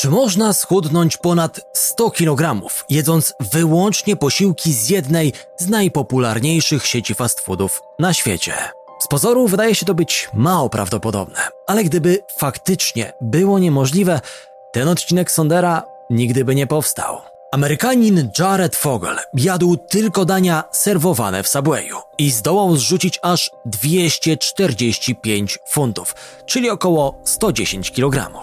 Czy można schudnąć ponad 100 kg, jedząc wyłącznie posiłki z jednej z najpopularniejszych sieci fast foodów na świecie? Z pozoru wydaje się to być mało prawdopodobne, ale gdyby faktycznie było niemożliwe, ten odcinek Sondera nigdy by nie powstał. Amerykanin Jared Fogel jadł tylko dania serwowane w Subwayu i zdołał zrzucić aż 245 funtów, czyli około 110 kg.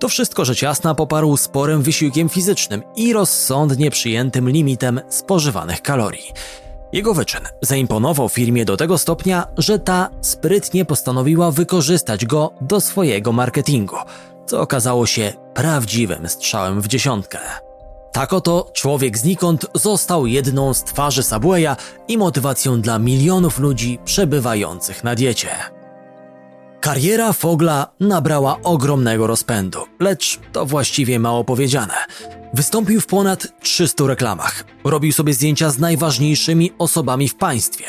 To wszystko rzecz jasna poparł sporym wysiłkiem fizycznym i rozsądnie przyjętym limitem spożywanych kalorii. Jego wyczyn zaimponował firmie do tego stopnia, że ta sprytnie postanowiła wykorzystać go do swojego marketingu, co okazało się prawdziwym strzałem w dziesiątkę. Tak oto człowiek znikąd został jedną z twarzy Subwaya i motywacją dla milionów ludzi przebywających na diecie. Kariera Fogla nabrała ogromnego rozpędu, lecz to właściwie mało powiedziane. Wystąpił w ponad 300 reklamach, robił sobie zdjęcia z najważniejszymi osobami w państwie,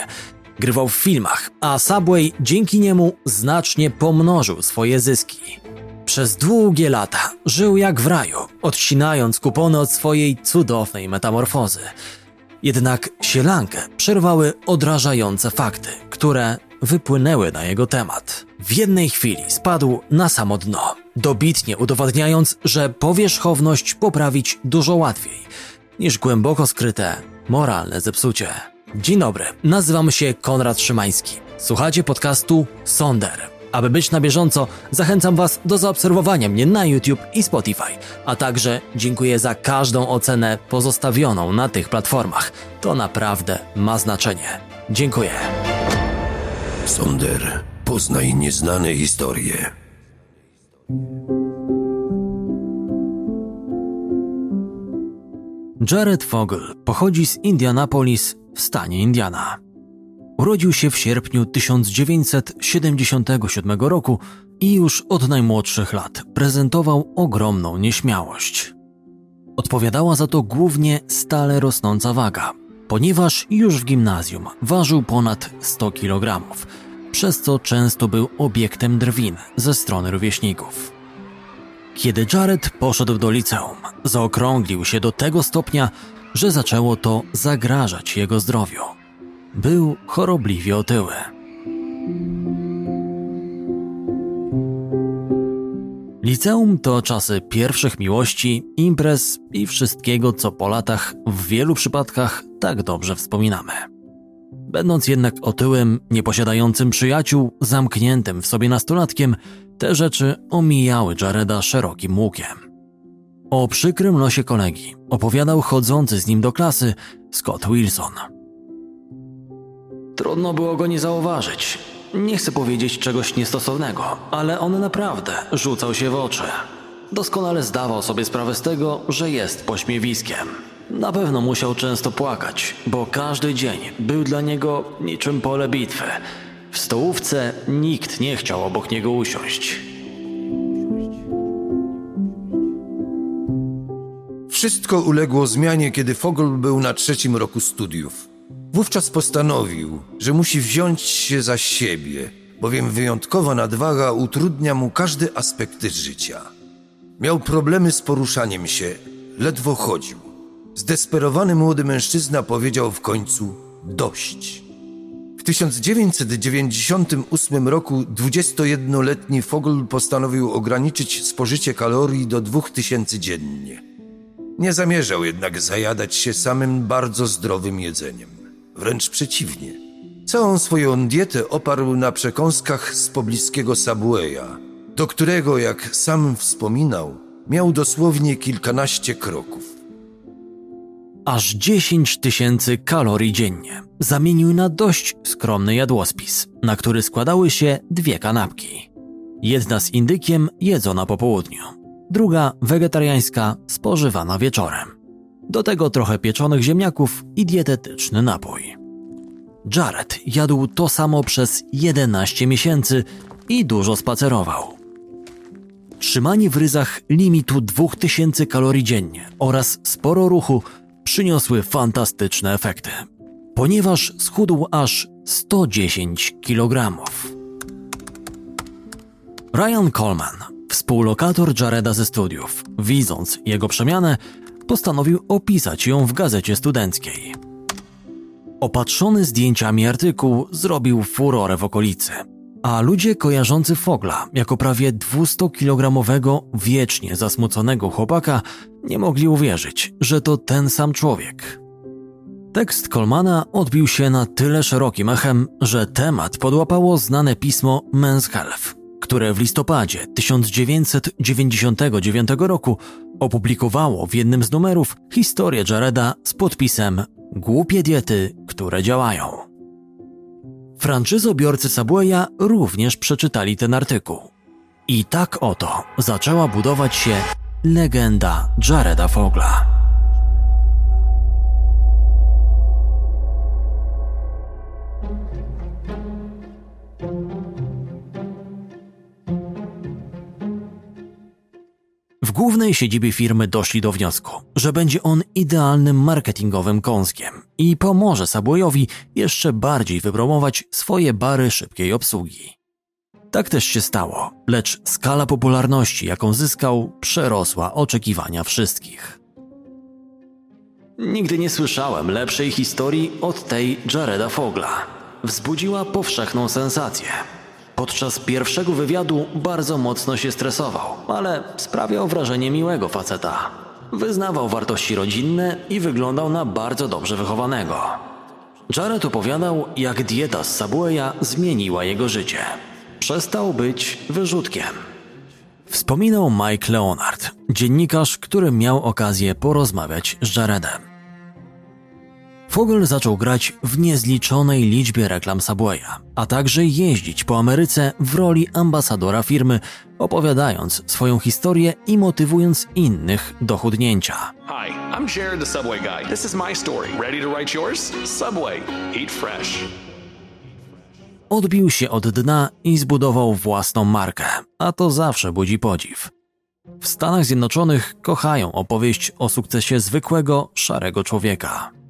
grywał w filmach, a Subway dzięki niemu znacznie pomnożył swoje zyski. Przez długie lata żył jak w raju, odcinając kupony od swojej cudownej metamorfozy. Jednak sielankę przerwały odrażające fakty, które wypłynęły na jego temat. W jednej chwili spadł na samo dno, dobitnie udowadniając, że powierzchowność poprawić dużo łatwiej niż głęboko skryte moralne zepsucie. Dzień dobry, nazywam się Konrad Szymański. Słuchacie podcastu Sonder. Aby być na bieżąco, zachęcam Was do zaobserwowania mnie na YouTube i Spotify, a także dziękuję za każdą ocenę pozostawioną na tych platformach. To naprawdę ma znaczenie. Dziękuję. Sonder, poznaj nieznane historie. Jared Fogel pochodzi z Indianapolis w stanie Indiana. Urodził się w sierpniu 1977 roku i już od najmłodszych lat prezentował ogromną nieśmiałość. Odpowiadała za to głównie stale rosnąca waga, ponieważ już w gimnazjum ważył ponad 100 kg, przez co często był obiektem drwin ze strony rówieśników. Kiedy Jared poszedł do liceum, zaokrąglił się do tego stopnia, że zaczęło to zagrażać jego zdrowiu. Był chorobliwie otyły. Liceum to czasy pierwszych miłości, imprez i wszystkiego, co po latach w wielu przypadkach tak dobrze wspominamy. Będąc jednak otyłym, nieposiadającym przyjaciół, zamkniętym w sobie nastolatkiem, te rzeczy omijały Jareda szerokim łukiem. O przykrym losie kolegi opowiadał chodzący z nim do klasy Scott Wilson. Trudno było go nie zauważyć. Nie chcę powiedzieć czegoś niestosownego, ale on naprawdę rzucał się w oczy. Doskonale zdawał sobie sprawę z tego, że jest pośmiewiskiem. Na pewno musiał często płakać, bo każdy dzień był dla niego niczym pole bitwy. W stołówce nikt nie chciał obok niego usiąść. Wszystko uległo zmianie, kiedy Fogel był na trzecim roku studiów. Wówczas postanowił, że musi wziąć się za siebie, bowiem wyjątkowa nadwaga utrudnia mu każdy aspekt życia. Miał problemy z poruszaniem się, ledwo chodził. Zdesperowany młody mężczyzna powiedział w końcu dość. W 1998 roku 21-letni Fogel postanowił ograniczyć spożycie kalorii do 2000 dziennie. Nie zamierzał jednak zajadać się samym bardzo zdrowym jedzeniem. Wręcz przeciwnie. Całą swoją dietę oparł na przekąskach z pobliskiego Subwaya, do którego, jak sam wspominał, miał dosłownie kilkanaście kroków. Aż 10 tysięcy kalorii dziennie zamienił na dość skromny jadłospis, na który składały się dwie kanapki. Jedna z indykiem jedzona po południu, druga wegetariańska spożywana wieczorem. Do tego trochę pieczonych ziemniaków i dietetyczny napój. Jared jadł to samo przez 11 miesięcy i dużo spacerował. Trzymanie w ryzach limitu 2000 kalorii dziennie oraz sporo ruchu przyniosły fantastyczne efekty, ponieważ schudł aż 110 kg. Ryan Coleman Współlokator Jareda ze studiów, widząc jego przemianę, postanowił opisać ją w gazecie studenckiej. Opatrzony zdjęciami artykuł zrobił furorę w okolicy, a ludzie kojarzący Fogla jako prawie 200-kilogramowego, wiecznie zasmuconego chłopaka nie mogli uwierzyć, że to ten sam człowiek. Tekst Colmana odbił się na tyle szerokim echem, że temat podłapało znane pismo Men's Health, które w listopadzie 1999 roku opublikowało w jednym z numerów historię Jareda z podpisem Głupie diety, które działają. Franczyzobiorcy Subwaya również przeczytali ten artykuł. I tak oto zaczęła budować się legenda Jareda Fogla. W głównej siedzibie firmy doszli do wniosku, że będzie on idealnym marketingowym kąskiem i pomoże Subwayowi jeszcze bardziej wypromować swoje bary szybkiej obsługi. Tak też się stało, lecz skala popularności, jaką zyskał, przerosła oczekiwania wszystkich. Nigdy nie słyszałem lepszej historii od tej Jareda Fogla. Wzbudziła powszechną sensację. Podczas pierwszego wywiadu bardzo mocno się stresował, ale sprawiał wrażenie miłego faceta. Wyznawał wartości rodzinne i wyglądał na bardzo dobrze wychowanego. Jared opowiadał, jak dieta z Subwaya zmieniła jego życie. Przestał być wyrzutkiem. Wspominał Mike Leonard, dziennikarz, który miał okazję porozmawiać z Jaredem. Fogel zaczął grać w niezliczonej liczbie reklam Subwaya, a także jeździć po Ameryce w roli ambasadora firmy, opowiadając swoją historię i motywując innych do chudnięcia. Hi, I'm Jared the Subway guy. This is my story. Ready to write yours? Subway. Eat fresh. Odbił się od dna i zbudował własną markę, a to zawsze budzi podziw. W Stanach Zjednoczonych kochają opowieść o sukcesie zwykłego, szarego człowieka.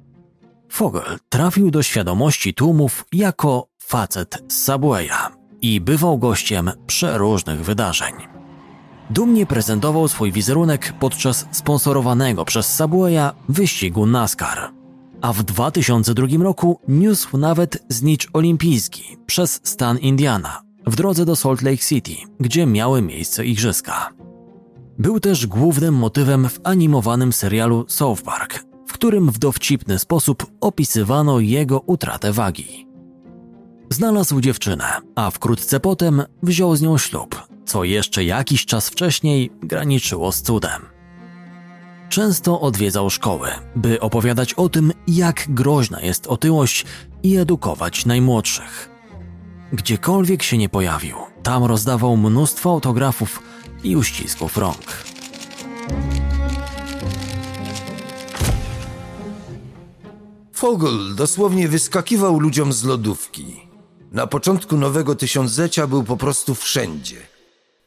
Fogel trafił do świadomości tłumów jako facet z Subwaya i bywał gościem przeróżnych wydarzeń. Dumnie prezentował swój wizerunek podczas sponsorowanego przez Subwaya wyścigu NASCAR. A w 2002 roku niósł nawet znicz olimpijski przez stan Indiana w drodze do Salt Lake City, gdzie miały miejsce igrzyska. Był też głównym motywem w animowanym serialu South Park, w którym w dowcipny sposób opisywano jego utratę wagi. Znalazł dziewczynę, a wkrótce potem wziął z nią ślub, co jeszcze jakiś czas wcześniej graniczyło z cudem. Często odwiedzał szkoły, by opowiadać o tym, jak groźna jest otyłość i edukować najmłodszych. Gdziekolwiek się nie pojawił, tam rozdawał mnóstwo autografów i uścisków rąk. Fogel dosłownie wyskakiwał ludziom z lodówki. Na początku nowego tysiąclecia był po prostu wszędzie.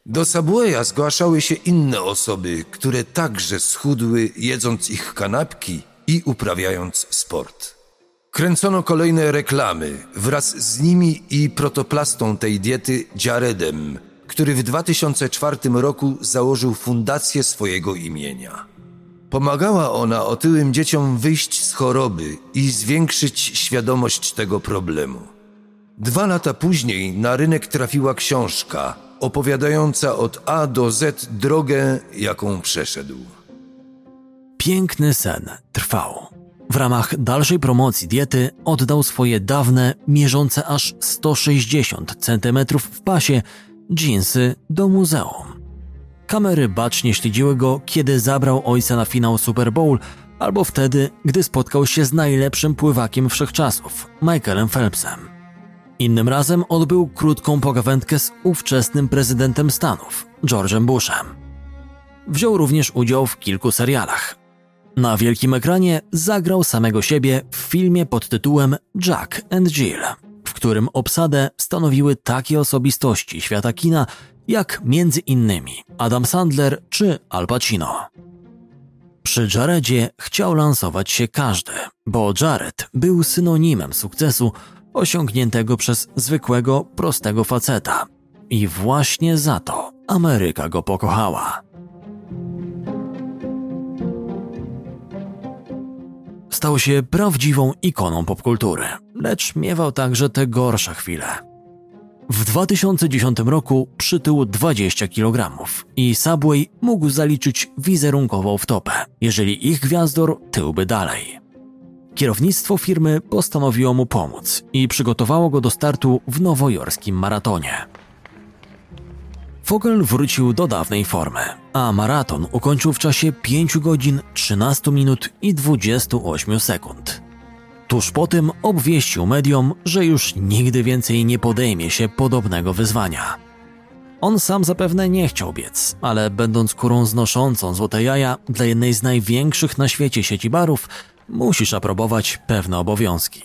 Do Subwaya zgłaszały się inne osoby, które także schudły, jedząc ich kanapki i uprawiając sport. Kręcono kolejne reklamy, wraz z nimi i protoplastą tej diety Jaredem, który w 2004 roku założył fundację swojego imienia. Pomagała ona otyłym dzieciom wyjść z choroby i zwiększyć świadomość tego problemu. Dwa lata później na rynek trafiła książka opowiadająca od A do Z drogę, jaką przeszedł. Piękny sen trwał. W ramach dalszej promocji diety oddał swoje dawne, mierzące aż 160 cm w pasie, dżinsy do muzeum. Kamery bacznie śledziły go, kiedy zabrał ojca na finał Super Bowl, albo wtedy, gdy spotkał się z najlepszym pływakiem wszechczasów, Michaelem Phelpsem. Innym razem odbył krótką pogawędkę z ówczesnym prezydentem Stanów, George'em Bushem. Wziął również udział w kilku serialach. Na wielkim ekranie zagrał samego siebie w filmie pod tytułem Jack and Jill, w którym obsadę stanowiły takie osobistości świata kina jak między innymi Adam Sandler czy Al Pacino. Przy Jaredzie chciał lansować się każdy, bo Jared był synonimem sukcesu osiągniętego przez zwykłego, prostego faceta, i właśnie za to Ameryka go pokochała. Stał się prawdziwą ikoną popkultury, lecz miewał także te gorsze chwile. W 2010 roku przytył 20 kg i Subway mógł zaliczyć wizerunkową wtopę, jeżeli ich gwiazdor tyłby dalej. Kierownictwo firmy postanowiło mu pomóc i przygotowało go do startu w nowojorskim maratonie. Fogel wrócił do dawnej formy, a maraton ukończył w czasie 5 godzin 13 minut i 28 sekund. Tuż po tym obwieścił mediom, że już nigdy więcej nie podejmie się podobnego wyzwania. On sam zapewne nie chciał biec, ale będąc kurą znoszącą złote jaja dla jednej z największych na świecie sieci barów, musisz aprobować pewne obowiązki.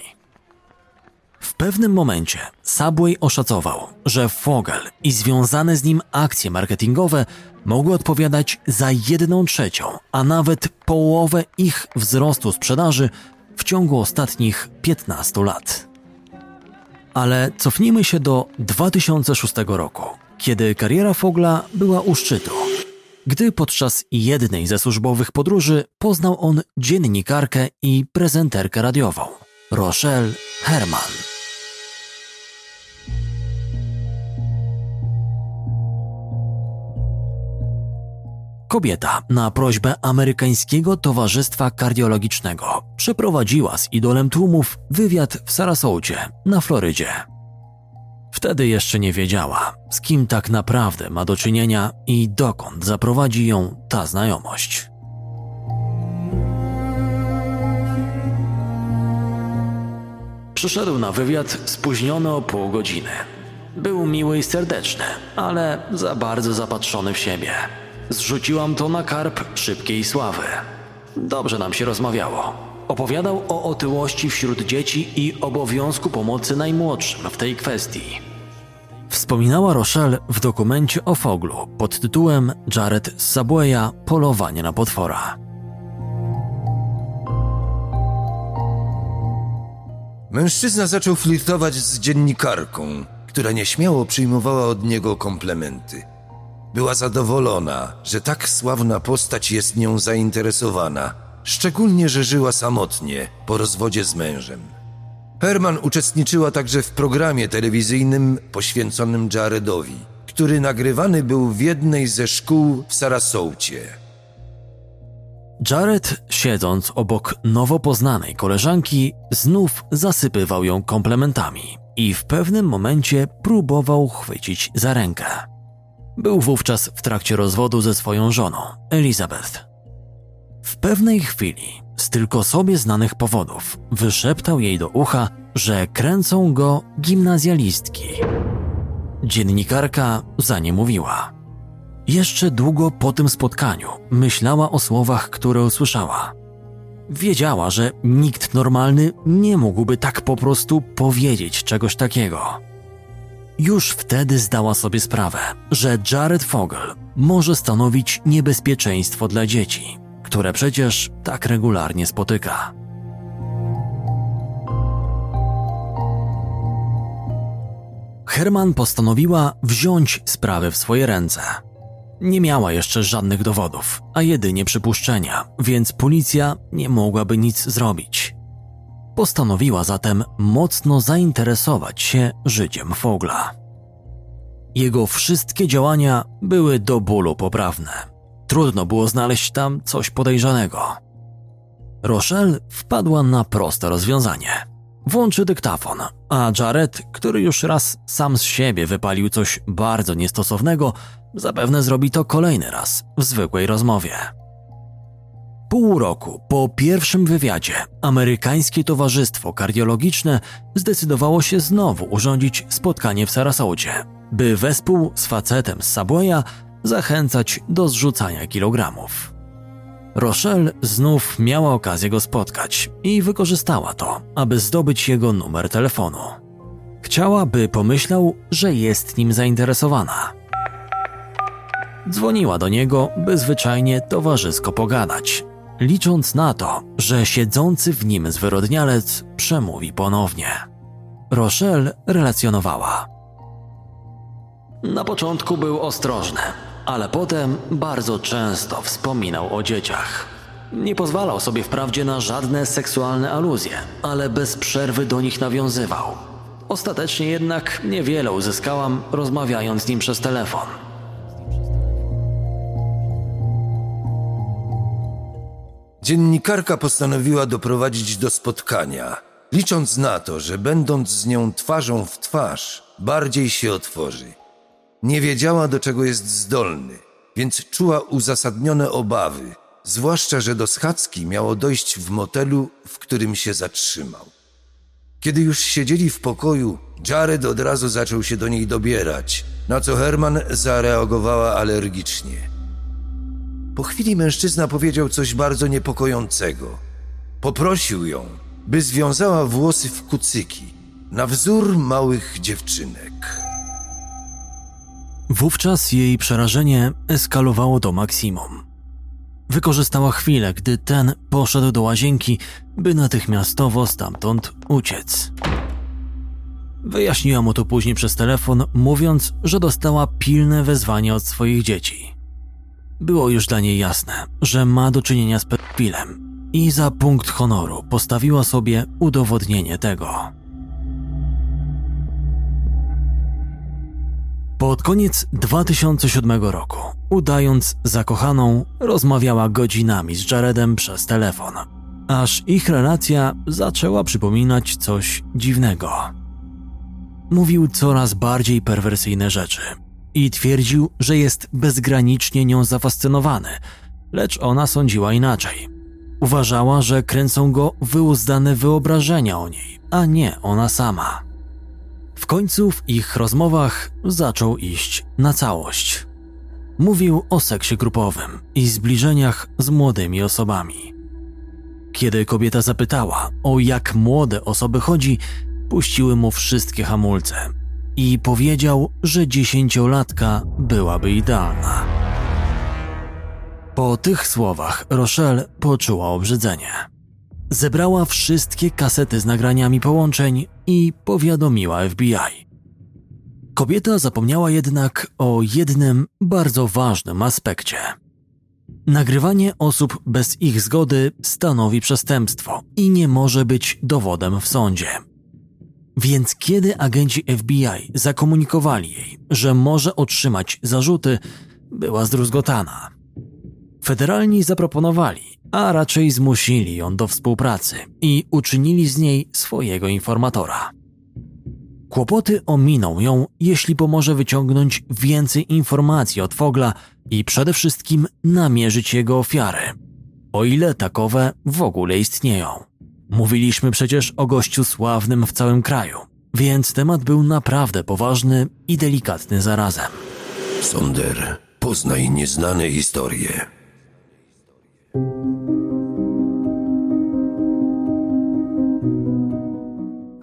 W pewnym momencie Subway oszacował, że Fogel i związane z nim akcje marketingowe mogły odpowiadać za jedną trzecią, a nawet połowę ich wzrostu sprzedaży w ciągu ostatnich 15 lat. Ale cofnijmy się do 2006 roku, kiedy kariera Fogla była u szczytu. Gdy podczas jednej ze służbowych podróży poznał on dziennikarkę i prezenterkę radiową, Rochelle Herman. Kobieta na prośbę amerykańskiego Towarzystwa Kardiologicznego przeprowadziła z idolem tłumów wywiad w Sarasoucie na Florydzie. Wtedy jeszcze nie wiedziała, z kim tak naprawdę ma do czynienia i dokąd zaprowadzi ją ta znajomość. Przyszedł na wywiad spóźniony o pół godziny. Był miły i serdeczny, ale za bardzo zapatrzony w siebie. Zrzuciłam to na karp szybkiej sławy. Dobrze nam się rozmawiało. Opowiadał o otyłości wśród dzieci i obowiązku pomocy najmłodszym w tej kwestii. Wspominała Rochelle w dokumencie o Foglu pod tytułem Jared z Polowanie na potwora. Mężczyzna zaczął flirtować z dziennikarką, która nieśmiało przyjmowała od niego komplementy. Była zadowolona, że tak sławna postać jest nią zainteresowana, szczególnie, że żyła samotnie po rozwodzie z mężem. Herman uczestniczyła także w programie telewizyjnym poświęconym Jaredowi, który nagrywany był w jednej ze szkół w Sarasoucie. Jared, siedząc obok nowo poznanej koleżanki, znów zasypywał ją komplementami i w pewnym momencie próbował chwycić za rękę. Był wówczas w trakcie rozwodu ze swoją żoną, Elizabeth. W pewnej chwili, z tylko sobie znanych powodów, wyszeptał jej do ucha, że kręcą go gimnazjalistki. Dziennikarka za nie mówiła. Jeszcze długo po tym spotkaniu myślała o słowach, które usłyszała. Wiedziała, że nikt normalny nie mógłby tak po prostu powiedzieć czegoś takiego. Już wtedy zdała sobie sprawę, że Jared Fogel może stanowić niebezpieczeństwo dla dzieci, które przecież tak regularnie spotyka. Herman postanowiła wziąć sprawę w swoje ręce. Nie miała jeszcze żadnych dowodów, a jedynie przypuszczenia, więc policja nie mogłaby nic zrobić. Postanowiła zatem mocno zainteresować się życiem Fogla. Jego wszystkie działania były do bólu poprawne. Trudno było znaleźć tam coś podejrzanego. Rochelle wpadła na proste rozwiązanie. Włączy dyktafon, a Jared, który już raz sam z siebie wypalił coś bardzo niestosownego, zapewne zrobi to kolejny raz w zwykłej rozmowie. Pół roku po pierwszym wywiadzie amerykańskie Towarzystwo Kardiologiczne zdecydowało się znowu urządzić spotkanie w Sarasoucie, by wespół z facetem z Subwaya zachęcać do zrzucania kilogramów. Rochelle znów miała okazję go spotkać i wykorzystała to, aby zdobyć jego numer telefonu. Chciała, by pomyślał, że jest nim zainteresowana. Dzwoniła do niego, by zwyczajnie towarzysko pogadać, licząc na to, że siedzący w nim zwyrodnialec przemówi ponownie. Rochelle relacjonowała. Na początku był ostrożny, ale potem bardzo często wspominał o dzieciach. Nie pozwalał sobie wprawdzie na żadne seksualne aluzje, ale bez przerwy do nich nawiązywał. Ostatecznie jednak niewiele uzyskałam, rozmawiając z nim przez telefon. Dziennikarka postanowiła doprowadzić do spotkania, licząc na to, że będąc z nią twarzą w twarz, bardziej się otworzy. Nie wiedziała, do czego jest zdolny, więc czuła uzasadnione obawy, zwłaszcza, że do schadzki miało dojść w motelu, w którym się zatrzymał. Kiedy już siedzieli w pokoju, Jared od razu zaczął się do niej dobierać, na co Herman zareagowała alergicznie. Po chwili mężczyzna powiedział coś bardzo niepokojącego. Poprosił ją, by związała włosy w kucyki, na wzór małych dziewczynek. Wówczas jej przerażenie eskalowało do maksimum. Wykorzystała chwilę, gdy ten poszedł do łazienki, by natychmiastowo stamtąd uciec. Wyjaśniła mu to później przez telefon, mówiąc, że dostała pilne wezwanie od swoich dzieci. Było już dla niej jasne, że ma do czynienia z pedofilem i za punkt honoru postawiła sobie udowodnienie tego. Pod koniec 2007 roku, udając zakochaną, rozmawiała godzinami z Jaredem przez telefon, aż ich relacja zaczęła przypominać coś dziwnego. Mówił coraz bardziej perwersyjne rzeczy i twierdził, że jest bezgranicznie nią zafascynowany, lecz ona sądziła inaczej. Uważała, że kręcą go wyuzdane wyobrażenia o niej, a nie ona sama. W końcu w ich rozmowach zaczął iść na całość. Mówił o seksie grupowym i zbliżeniach z młodymi osobami. Kiedy kobieta zapytała, o jak młode osoby chodzi, puściły mu wszystkie hamulce i powiedział, że dziesięciolatka byłaby idealna. Po tych słowach Rochelle poczuła obrzydzenie. Zebrała wszystkie kasety z nagraniami połączeń i powiadomiła FBI. Kobieta zapomniała jednak o jednym bardzo ważnym aspekcie. Nagrywanie osób bez ich zgody stanowi przestępstwo i nie może być dowodem w sądzie. Więc kiedy agenci FBI zakomunikowali jej, że może otrzymać zarzuty, była zdruzgotana. Federalni zaproponowali, a raczej zmusili ją do współpracy i uczynili z niej swojego informatora. Kłopoty ominą ją, jeśli pomoże wyciągnąć więcej informacji od Fogla i przede wszystkim namierzyć jego ofiary, o ile takowe w ogóle istnieją. Mówiliśmy przecież o gościu sławnym w całym kraju, więc temat był naprawdę poważny i delikatny zarazem. Sonder, poznaj nieznane historie.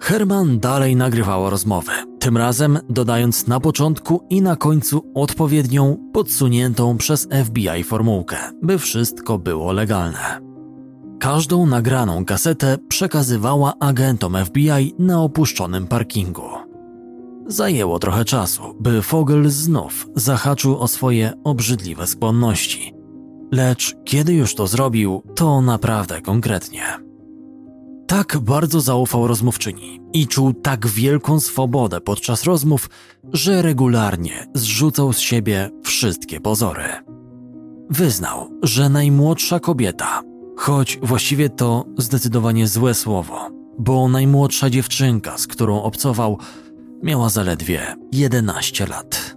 Herman dalej nagrywała rozmowy, tym razem dodając na początku i na końcu odpowiednią, podsuniętą przez FBI formułkę, by wszystko było legalne. Każdą nagraną kasetę przekazywała agentom FBI na opuszczonym parkingu. Zajęło trochę czasu, by Fogel znów zahaczył o swoje obrzydliwe skłonności. Lecz kiedy już to zrobił, to naprawdę konkretnie. Tak bardzo zaufał rozmówczyni i czuł tak wielką swobodę podczas rozmów, że regularnie zrzucał z siebie wszystkie pozory. Wyznał, że najmłodsza kobieta, choć właściwie to zdecydowanie złe słowo, bo najmłodsza dziewczynka, z którą obcował, miała zaledwie 11 lat.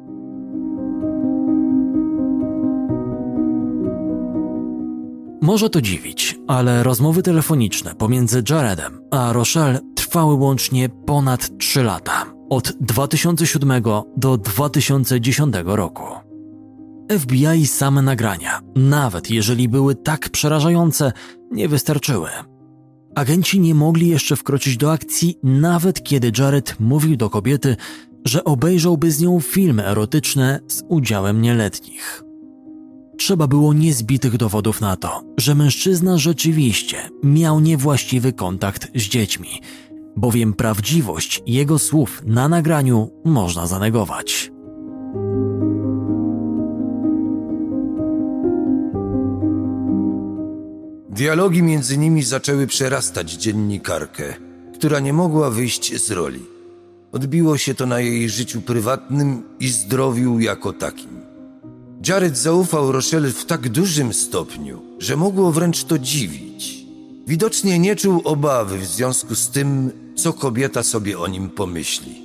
Może to dziwić, ale rozmowy telefoniczne pomiędzy Jaredem a Rochelle trwały łącznie ponad 3 lata, od 2007 do 2010 roku. FBI same nagrania, nawet jeżeli były tak przerażające, nie wystarczyły. Agenci nie mogli jeszcze wkroczyć do akcji, nawet kiedy Jared mówił do kobiety, że obejrzałby z nią filmy erotyczne z udziałem nieletnich. Trzeba było niezbitych dowodów na to, że mężczyzna rzeczywiście miał niewłaściwy kontakt z dziećmi, bowiem prawdziwość jego słów na nagraniu można zanegować. Dialogi między nimi zaczęły przerastać dziennikarkę, która nie mogła wyjść z roli. Odbiło się to na jej życiu prywatnym i zdrowiu jako takim. Jared zaufał Rochelle w tak dużym stopniu, że mogło wręcz to dziwić. Widocznie nie czuł obawy w związku z tym, co kobieta sobie o nim pomyśli.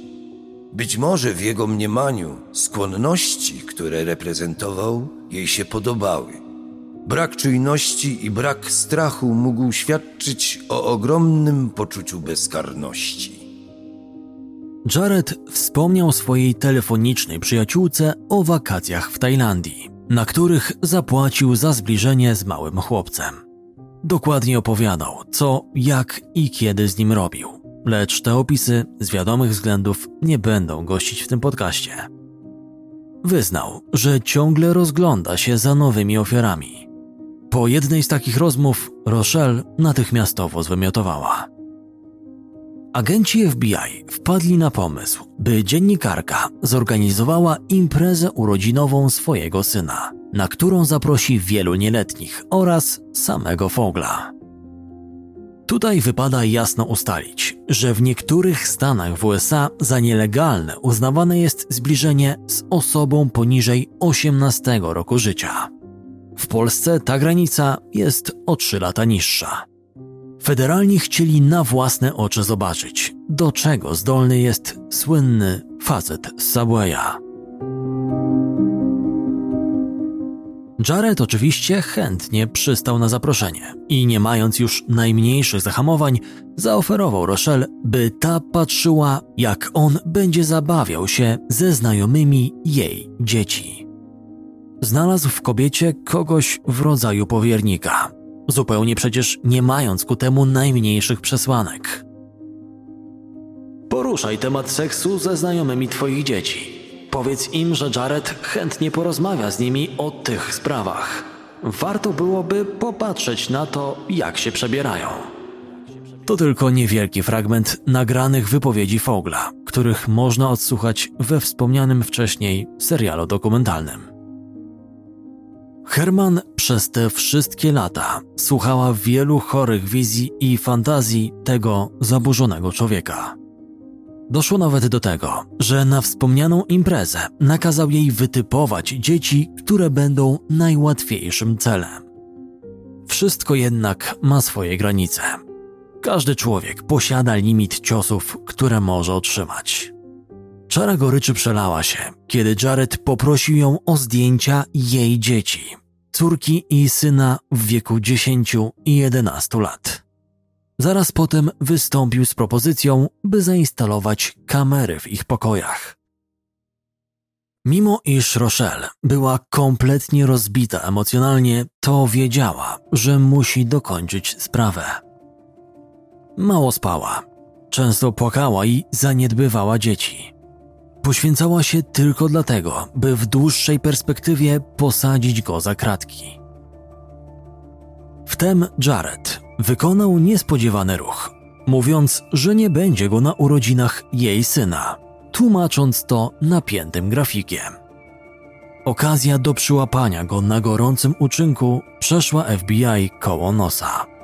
Być może w jego mniemaniu skłonności, które reprezentował, jej się podobały. Brak czujności i brak strachu mógł świadczyć o ogromnym poczuciu bezkarności. Jared wspomniał swojej telefonicznej przyjaciółce o wakacjach w Tajlandii, na których zapłacił za zbliżenie z małym chłopcem. Dokładnie opowiadał, co, jak i kiedy z nim robił, lecz te opisy z wiadomych względów nie będą gościć w tym podcaście. Wyznał, że ciągle rozgląda się za nowymi ofiarami. Po jednej z takich rozmów Rochelle natychmiastowo zwymiotowała. Agenci FBI wpadli na pomysł, by dziennikarka zorganizowała imprezę urodzinową swojego syna, na którą zaprosi wielu nieletnich oraz samego Fogla. Tutaj wypada jasno ustalić, że w niektórych stanach w USA za nielegalne uznawane jest zbliżenie z osobą poniżej 18 roku życia. W Polsce ta granica jest o 3 lata niższa. Federalni chcieli na własne oczy zobaczyć, do czego zdolny jest słynny facet z Subwaya. Jared oczywiście chętnie przystał na zaproszenie i nie mając już najmniejszych zahamowań, zaoferował Rochelle, by ta patrzyła, jak on będzie zabawiał się ze znajomymi jej dzieci. Znalazł w kobiecie kogoś w rodzaju powiernika, zupełnie przecież nie mając ku temu najmniejszych przesłanek. Poruszaj temat seksu ze znajomymi twoich dzieci. Powiedz im, że Jared chętnie porozmawia z nimi o tych sprawach. Warto byłoby popatrzeć na to, jak się przebierają. To tylko niewielki fragment nagranych wypowiedzi Fogla, których można odsłuchać we wspomnianym wcześniej serialu dokumentalnym. Herman przez te wszystkie lata słuchała wielu chorych wizji i fantazji tego zaburzonego człowieka. Doszło nawet do tego, że na wspomnianą imprezę nakazał jej wytypować dzieci, które będą najłatwiejszym celem. Wszystko jednak ma swoje granice. Każdy człowiek posiada limit ciosów, które może otrzymać. Czara goryczy przelała się, kiedy Jared poprosił ją o zdjęcia jej dzieci, córki i syna w wieku 10 i 11 lat. Zaraz potem wystąpił z propozycją, by zainstalować kamery w ich pokojach. Mimo iż Rochelle była kompletnie rozbita emocjonalnie, to wiedziała, że musi dokończyć sprawę. Mało spała, często płakała i zaniedbywała dzieci. Poświęcała się tylko dlatego, by w dłuższej perspektywie posadzić go za kratki. Wtem Jared wykonał niespodziewany ruch, mówiąc, że nie będzie go na urodzinach jej syna, tłumacząc to napiętym grafikiem. Okazja do przyłapania go na gorącym uczynku przeszła FBI koło nosa.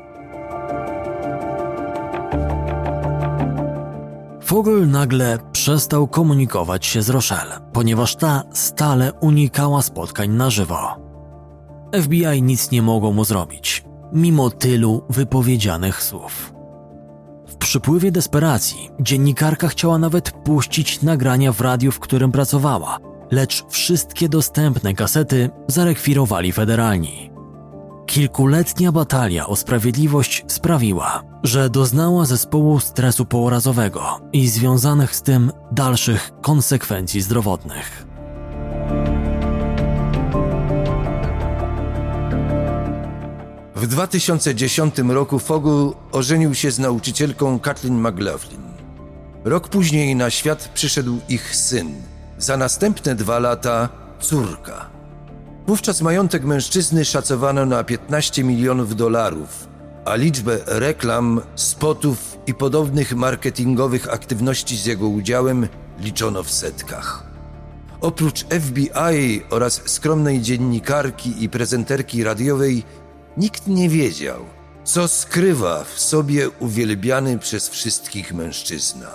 Fogel nagle przestał komunikować się z Rochelle, ponieważ ta stale unikała spotkań na żywo. FBI nic nie mogło mu zrobić, mimo tylu wypowiedzianych słów. W przypływie desperacji dziennikarka chciała nawet puścić nagrania w radiu, w którym pracowała, lecz wszystkie dostępne kasety zarekwirowali federalni. Kilkuletnia batalia o sprawiedliwość sprawiła, że doznała zespołu stresu pourazowego i związanych z tym dalszych konsekwencji zdrowotnych. W 2010 roku Fogel ożenił się z nauczycielką Kathleen McLaughlin. Rok później na świat przyszedł ich syn, za następne dwa lata córka. Wówczas majątek mężczyzny szacowano na 15 milionów dolarów, a liczbę reklam, spotów i podobnych marketingowych aktywności z jego udziałem liczono w setkach. Oprócz FBI oraz skromnej dziennikarki i prezenterki radiowej, nikt nie wiedział, co skrywa w sobie uwielbiany przez wszystkich mężczyzna.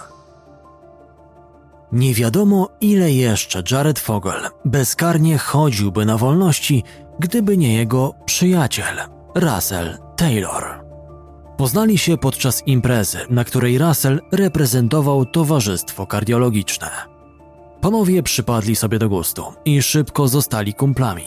Nie wiadomo, ile jeszcze Jared Fogel bezkarnie chodziłby na wolności, gdyby nie jego przyjaciel, Russell Taylor. Poznali się podczas imprezy, na której Russell reprezentował towarzystwo kardiologiczne. Panowie przypadli sobie do gustu i szybko zostali kumplami.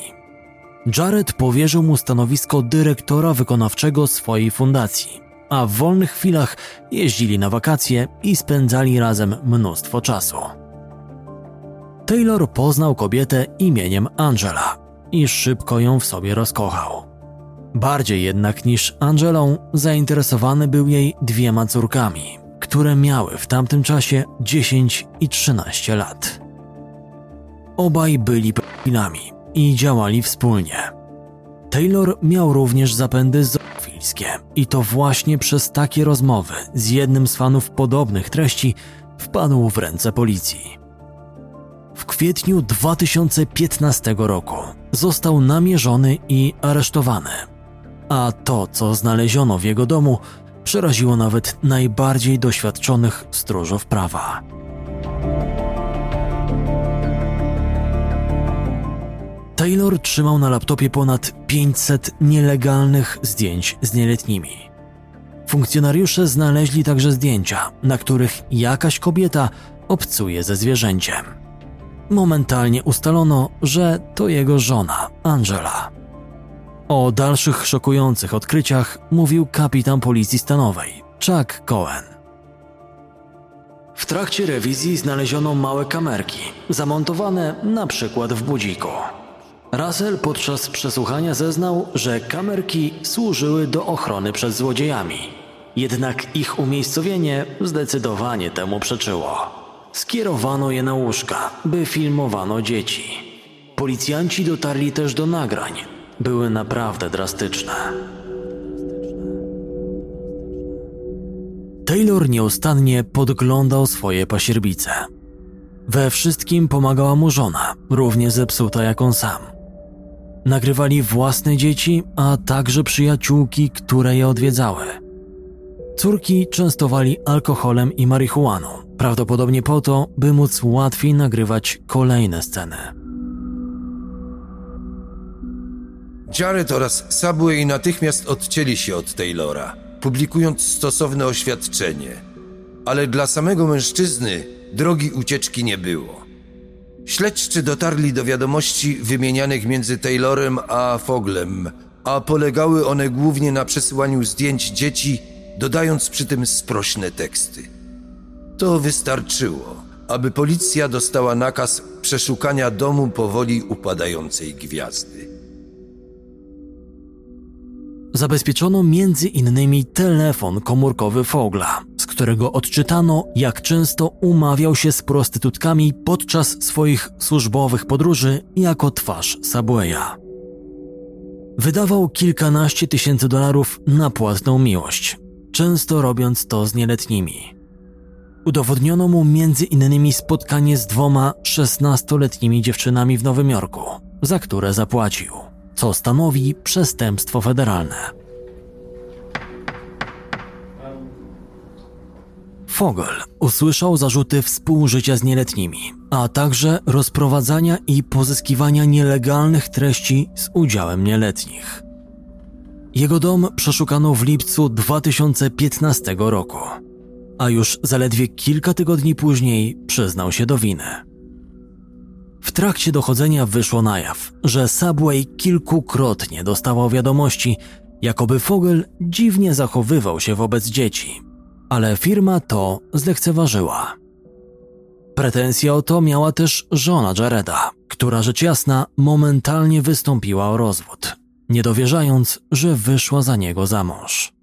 Jared powierzył mu stanowisko dyrektora wykonawczego swojej fundacji, a w wolnych chwilach jeździli na wakacje i spędzali razem mnóstwo czasu. Taylor poznał kobietę imieniem Angela i szybko ją w sobie rozkochał. Bardziej jednak niż Angelą zainteresowany był jej dwiema córkami, które miały w tamtym czasie 10 i 13 lat. Obaj byli pedofilami i działali wspólnie. Taylor miał również zapędy zoofilskie i to właśnie przez takie rozmowy z jednym z fanów podobnych treści wpadł w ręce policji. W kwietniu 2015 roku został namierzony i aresztowany, a to, co znaleziono w jego domu, przeraziło nawet najbardziej doświadczonych stróżów prawa. Taylor trzymał na laptopie ponad 500 nielegalnych zdjęć z nieletnimi. Funkcjonariusze znaleźli także zdjęcia, na których jakaś kobieta obcuje ze zwierzęciem. Momentalnie ustalono, że to jego żona, Angela. O dalszych szokujących odkryciach mówił kapitan policji stanowej, Chuck Cohen. W trakcie rewizji znaleziono małe kamerki, zamontowane na przykład w budziku. Russell podczas przesłuchania zeznał, że kamerki służyły do ochrony przed złodziejami. Jednak ich umiejscowienie zdecydowanie temu przeczyło. Skierowano je na łóżka, by filmowano dzieci. Policjanci dotarli też do nagrań. Były naprawdę drastyczne. Taylor nieustannie podglądał swoje pasierbice. We wszystkim pomagała mu żona, równie zepsuta jak on sam. Nagrywali własne dzieci, a także przyjaciółki, które je odwiedzały. Córki częstowali alkoholem i marihuaną, prawdopodobnie po to, by móc łatwiej nagrywać kolejne sceny. Jared oraz Subway natychmiast odcięli się od Taylora, publikując stosowne oświadczenie. Ale dla samego mężczyzny drogi ucieczki nie było. Śledczy dotarli do wiadomości wymienianych między Taylorem a Foglem, a polegały one głównie na przesyłaniu zdjęć dzieci, dodając przy tym sprośne teksty. To wystarczyło, aby policja dostała nakaz przeszukania domu powoli upadającej gwiazdy. Zabezpieczono innymi telefon komórkowy Fogla, z którego odczytano, jak często umawiał się z prostytutkami podczas swoich służbowych podróży jako twarz Subwaya. Wydawał kilkanaście tysięcy dolarów na płatną miłość, często robiąc to z nieletnimi. Udowodniono mu innymi spotkanie z dwoma szesnastoletnimi dziewczynami w Nowym Jorku, za które zapłacił co stanowi przestępstwo federalne. Fogel usłyszał zarzuty współżycia z nieletnimi, a także rozprowadzania i pozyskiwania nielegalnych treści z udziałem nieletnich. Jego dom przeszukano w lipcu 2015 roku, a już zaledwie kilka tygodni później przyznał się do winy. W trakcie dochodzenia wyszło na jaw, że Subway kilkukrotnie dostawał wiadomości, jakoby Fogel dziwnie zachowywał się wobec dzieci, ale firma to zlekceważyła. Pretensje o to miała też żona Jareda, która rzecz jasna momentalnie wystąpiła o rozwód, nie dowierzając, że wyszła za niego za mąż.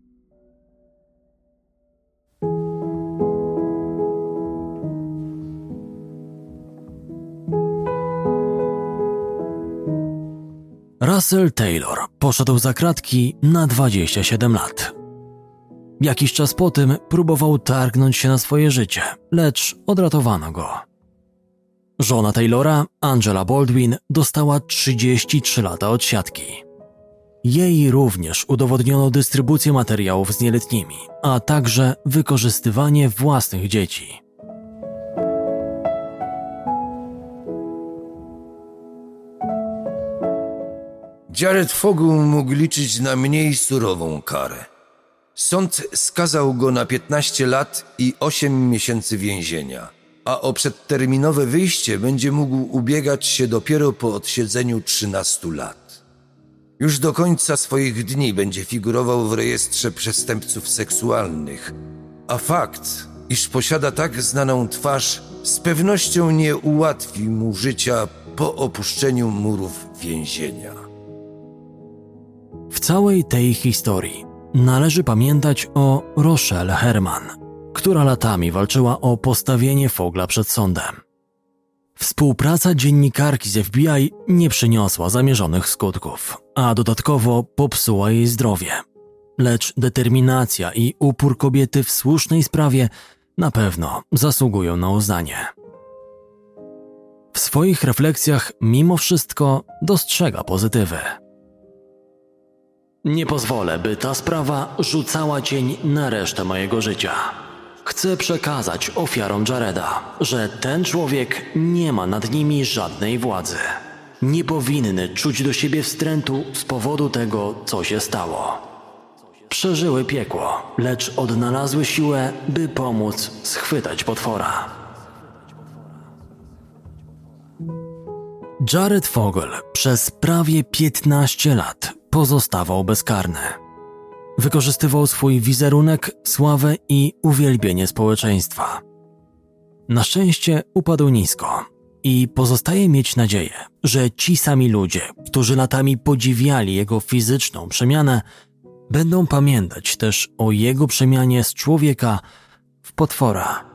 Russell Taylor poszedł za kratki na 27 lat. Jakiś czas po tym próbował targnąć się na swoje życie, lecz odratowano go. Żona Taylora, Angela Baldwin, dostała 33 lata od siatki. Jej również udowodniono dystrybucję materiałów z nieletnimi, a także wykorzystywanie własnych dzieci. Jared Fogel mógł liczyć na mniej surową karę. Sąd skazał go na 15 lat i 8 miesięcy więzienia, a o przedterminowe wyjście będzie mógł ubiegać się dopiero po odsiedzeniu 13 lat. Już do końca swoich dni będzie figurował w rejestrze przestępców seksualnych, a fakt, iż posiada tak znaną twarz, z pewnością nie ułatwi mu życia po opuszczeniu murów więzienia. Całej tej historii należy pamiętać o Rochelle Herman, która latami walczyła o postawienie Fogla przed sądem. Współpraca dziennikarki z FBI nie przyniosła zamierzonych skutków, a dodatkowo popsuła jej zdrowie. Lecz determinacja i upór kobiety w słusznej sprawie na pewno zasługują na uznanie. W swoich refleksjach mimo wszystko dostrzega pozytywy. Nie pozwolę, by ta sprawa rzucała cień na resztę mojego życia. Chcę przekazać ofiarom Jareda, że ten człowiek nie ma nad nimi żadnej władzy. Nie powinny czuć do siebie wstrętu z powodu tego, co się stało. Przeżyły piekło, lecz odnalazły siłę, by pomóc schwytać potwora. Jared Fogel przez prawie 15 lat pozostawał bezkarny. Wykorzystywał swój wizerunek, sławę i uwielbienie społeczeństwa. Na szczęście upadł nisko i pozostaje mieć nadzieję, że ci sami ludzie, którzy latami podziwiali jego fizyczną przemianę, będą pamiętać też o jego przemianie z człowieka w potwora.